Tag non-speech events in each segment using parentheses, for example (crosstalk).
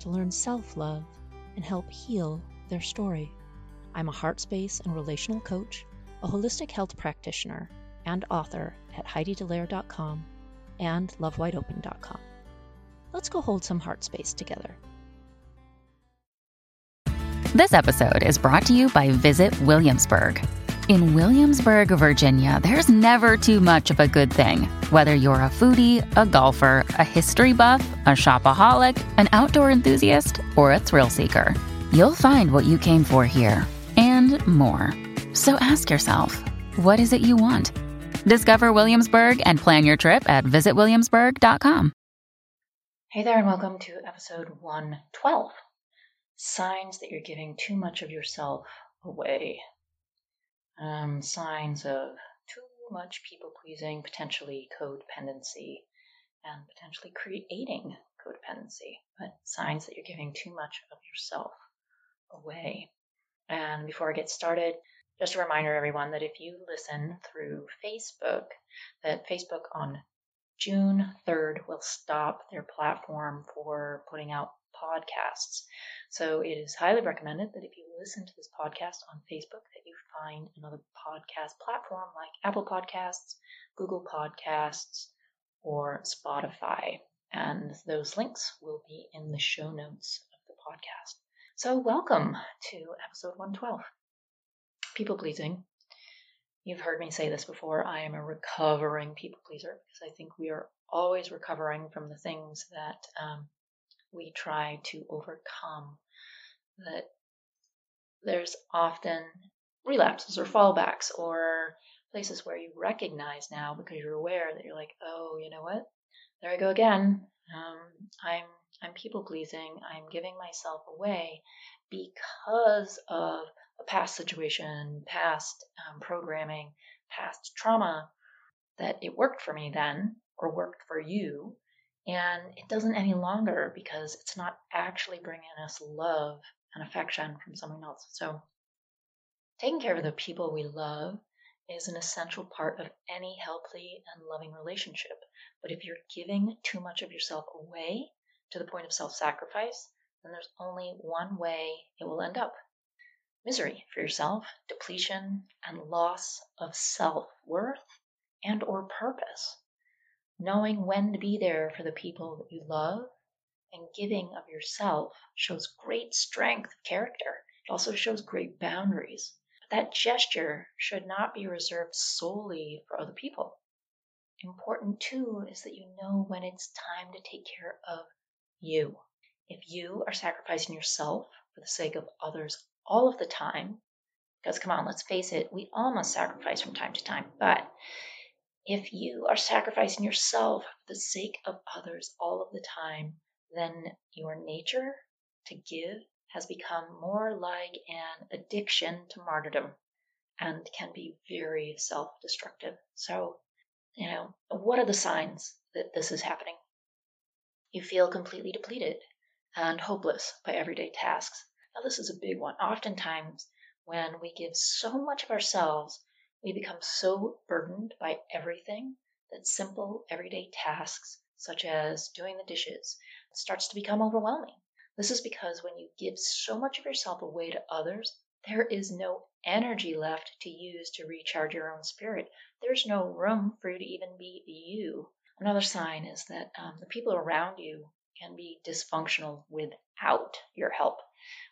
to learn self love and help heal their story. I'm a heart space and relational coach, a holistic health practitioner, and author at HeidiDallaire.com and LoveWideOpen.com. Let's go hold some heart space together. This episode is brought to you by Visit Williamsburg. In Williamsburg, Virginia, there's never too much of a good thing. Whether you're a foodie, a golfer, a history buff, a shopaholic, an outdoor enthusiast, or a thrill seeker, you'll find what you came for here and more. So ask yourself, what is it you want? Discover Williamsburg and plan your trip at visitwilliamsburg.com. Hey there, and welcome to episode 112 Signs that you're giving too much of yourself away um, signs of too much people pleasing, potentially codependency, and potentially creating codependency, but signs that you're giving too much of yourself away. And before I get started, just a reminder, everyone, that if you listen through Facebook, that Facebook on June 3rd will stop their platform for putting out podcasts. So it is highly recommended that if you listen to this podcast on Facebook, that you find another podcast platform like Apple Podcasts, Google Podcasts, or Spotify. And those links will be in the show notes of the podcast. So, welcome to episode 112 People pleasing. You've heard me say this before. I am a recovering people pleaser because I think we are always recovering from the things that um, we try to overcome. That there's often relapses or fallbacks or places where you recognize now because you're aware that you're like, oh, you know what? There I go again. Um, I'm I'm people pleasing. I'm giving myself away because of a past situation, past um, programming, past trauma that it worked for me then or worked for you, and it doesn't any longer because it's not actually bringing us love and affection from someone else. So, taking care of the people we love is an essential part of any healthy and loving relationship. But if you're giving too much of yourself away to the point of self sacrifice, then there's only one way it will end up misery for yourself, depletion, and loss of self worth and or purpose knowing when to be there for the people that you love and giving of yourself shows great strength of character. It also shows great boundaries. But that gesture should not be reserved solely for other people. Important too is that you know when it's time to take care of you. If you are sacrificing yourself for the sake of others all of the time, because come on, let's face it, we all must sacrifice from time to time, but if you are sacrificing yourself for the sake of others all of the time, then your nature to give has become more like an addiction to martyrdom and can be very self destructive. So, you know, what are the signs that this is happening? You feel completely depleted and hopeless by everyday tasks. Now, this is a big one. Oftentimes, when we give so much of ourselves we become so burdened by everything that simple everyday tasks, such as doing the dishes, starts to become overwhelming. This is because when you give so much of yourself away to others, there is no energy left to use to recharge your own spirit. There's no room for you to even be you. Another sign is that um, the people around you can be dysfunctional without your help.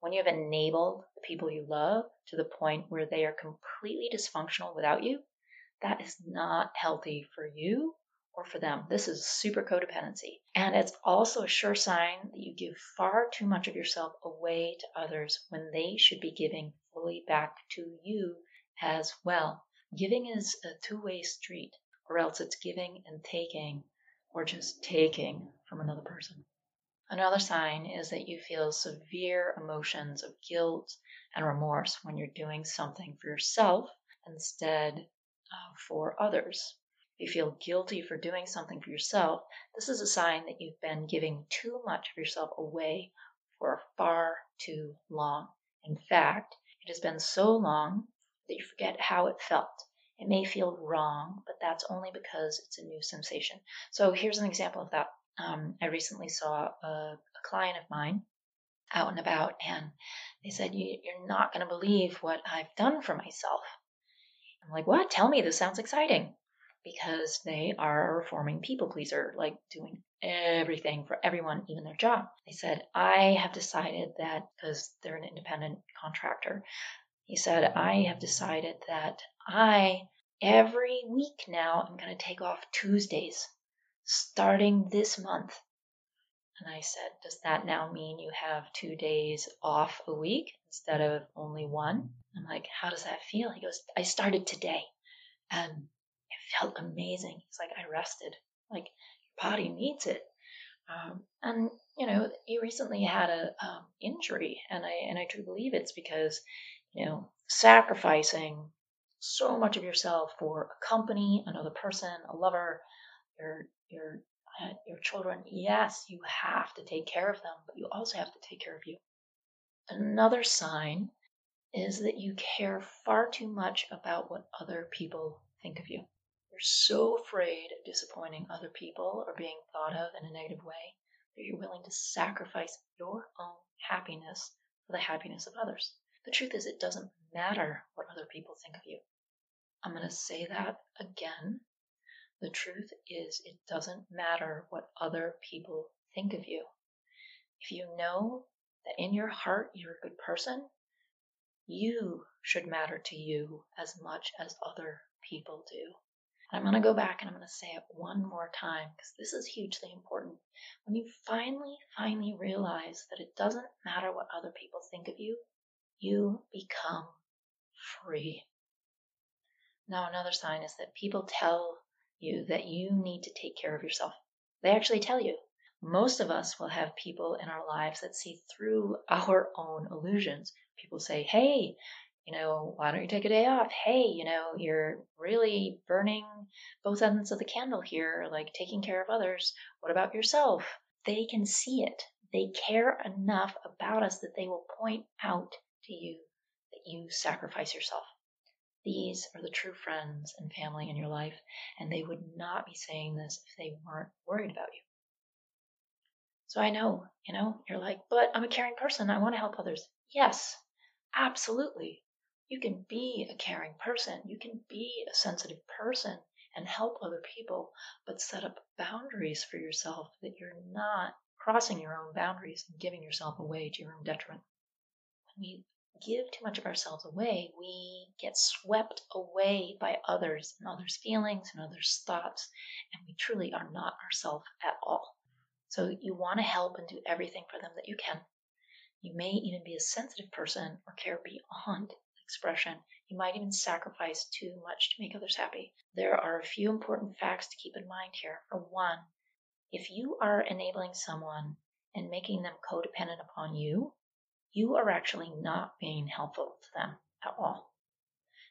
When you have enabled the people you love to the point where they are completely dysfunctional without you, that is not healthy for you or for them. This is super codependency. And it's also a sure sign that you give far too much of yourself away to others when they should be giving fully back to you as well. Giving is a two way street, or else it's giving and taking, or just taking from another person. Another sign is that you feel severe emotions of guilt and remorse when you're doing something for yourself instead of for others. If you feel guilty for doing something for yourself, this is a sign that you've been giving too much of yourself away for far too long. In fact, it has been so long that you forget how it felt. It may feel wrong, but that's only because it's a new sensation. So here's an example of that. Um, I recently saw a, a, client of mine out and about, and they said, you, You're not going to believe what I've done for myself. I'm like, What? Tell me, this sounds exciting. Because they are a reforming people pleaser, like doing everything for everyone, even their job. They said, I have decided that, because they're an independent contractor, he said, I have decided that I, every week now, I'm going to take off Tuesdays starting this month. And I said, Does that now mean you have two days off a week instead of only one? I'm like, How does that feel? He goes, I started today and it felt amazing. He's like, I rested. Like, your body needs it. Um, and you know, he recently had a um, injury, and I and I do believe it's because you know sacrificing so much of yourself for a company, another person, a lover, your your uh, your children. Yes, you have to take care of them, but you also have to take care of you. Another sign is that you care far too much about what other people think of you. You're so afraid of disappointing other people or being thought of in a negative way that you're willing to sacrifice your own happiness for the happiness of others. The truth is, it doesn't matter what other people think of you. I'm going to say that again. The truth is, it doesn't matter what other people think of you. If you know that in your heart you're a good person, you should matter to you as much as other people do. I'm going to go back and I'm going to say it one more time because this is hugely important. When you finally, finally realize that it doesn't matter what other people think of you, you become free. Now, another sign is that people tell you that you need to take care of yourself. They actually tell you. Most of us will have people in our lives that see through our own illusions. People say, hey, you know, why don't you take a day off? Hey, you know, you're really burning both ends of the candle here, like taking care of others. What about yourself? They can see it. They care enough about us that they will point out to you that you sacrifice yourself. These are the true friends and family in your life, and they would not be saying this if they weren't worried about you. So I know, you know, you're like, but I'm a caring person. I want to help others. Yes, absolutely. You can be a caring person. You can be a sensitive person and help other people, but set up boundaries for yourself that you're not crossing your own boundaries and giving yourself away to your own detriment. When we give too much of ourselves away, we get swept away by others and others' feelings and others' thoughts, and we truly are not ourselves at all. So you want to help and do everything for them that you can. You may even be a sensitive person or care beyond expression. You might even sacrifice too much to make others happy. There are a few important facts to keep in mind here. For one, if you are enabling someone and making them codependent upon you, you are actually not being helpful to them at all.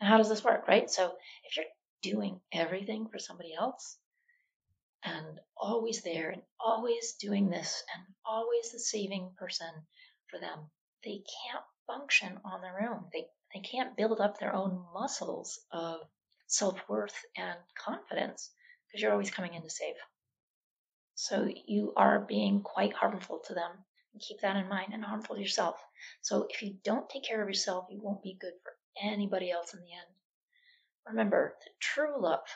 Now, how does this work, right? So, if you're doing everything for somebody else and always there and always doing this and always the saving person for them, they can't function on their own. They, they can't build up their own muscles of self worth and confidence because you're always coming in to save. So you are being quite harmful to them keep that in mind and harmful to yourself. So if you don't take care of yourself, you won't be good for anybody else in the end. Remember that true love,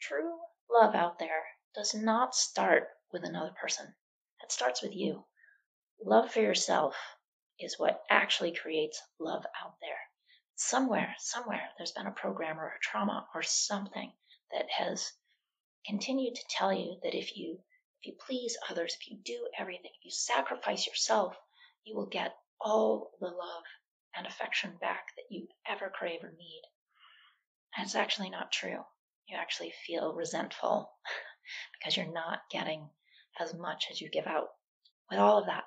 true love out there does not start with another person. It starts with you. Love for yourself is what actually creates love out there. Somewhere, somewhere, there's been a program or a trauma or something that has continued to tell you that if you if you please others, if you do everything, if you sacrifice yourself, you will get all the love and affection back that you ever crave or need. And it's actually not true. You actually feel resentful (laughs) because you're not getting as much as you give out. with all of that,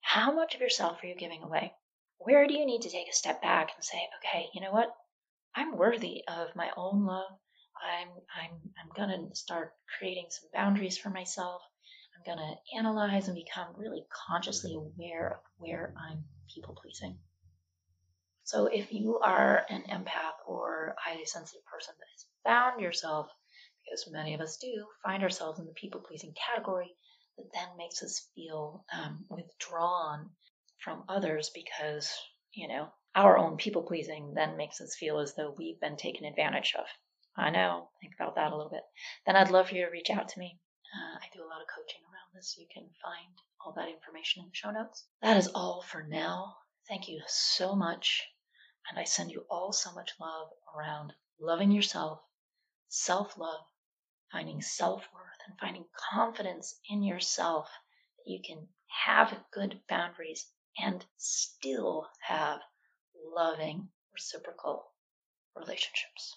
how much of yourself are you giving away? Where do you need to take a step back and say, okay, you know what? I'm worthy of my own love. I'm I'm I'm gonna start creating some boundaries for myself. I'm gonna analyze and become really consciously aware of where I'm people pleasing. So if you are an empath or highly sensitive person that has found yourself, because many of us do, find ourselves in the people pleasing category, that then makes us feel um, withdrawn from others because, you know, our own people pleasing then makes us feel as though we've been taken advantage of. I know, think about that a little bit. Then I'd love for you to reach out to me. Uh, I do a lot of coaching around this. You can find all that information in the show notes. That is all for now. Thank you so much. And I send you all so much love around loving yourself, self love, finding self worth, and finding confidence in yourself that you can have good boundaries and still have loving, reciprocal relationships.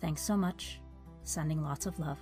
Thanks so much. Sending lots of love.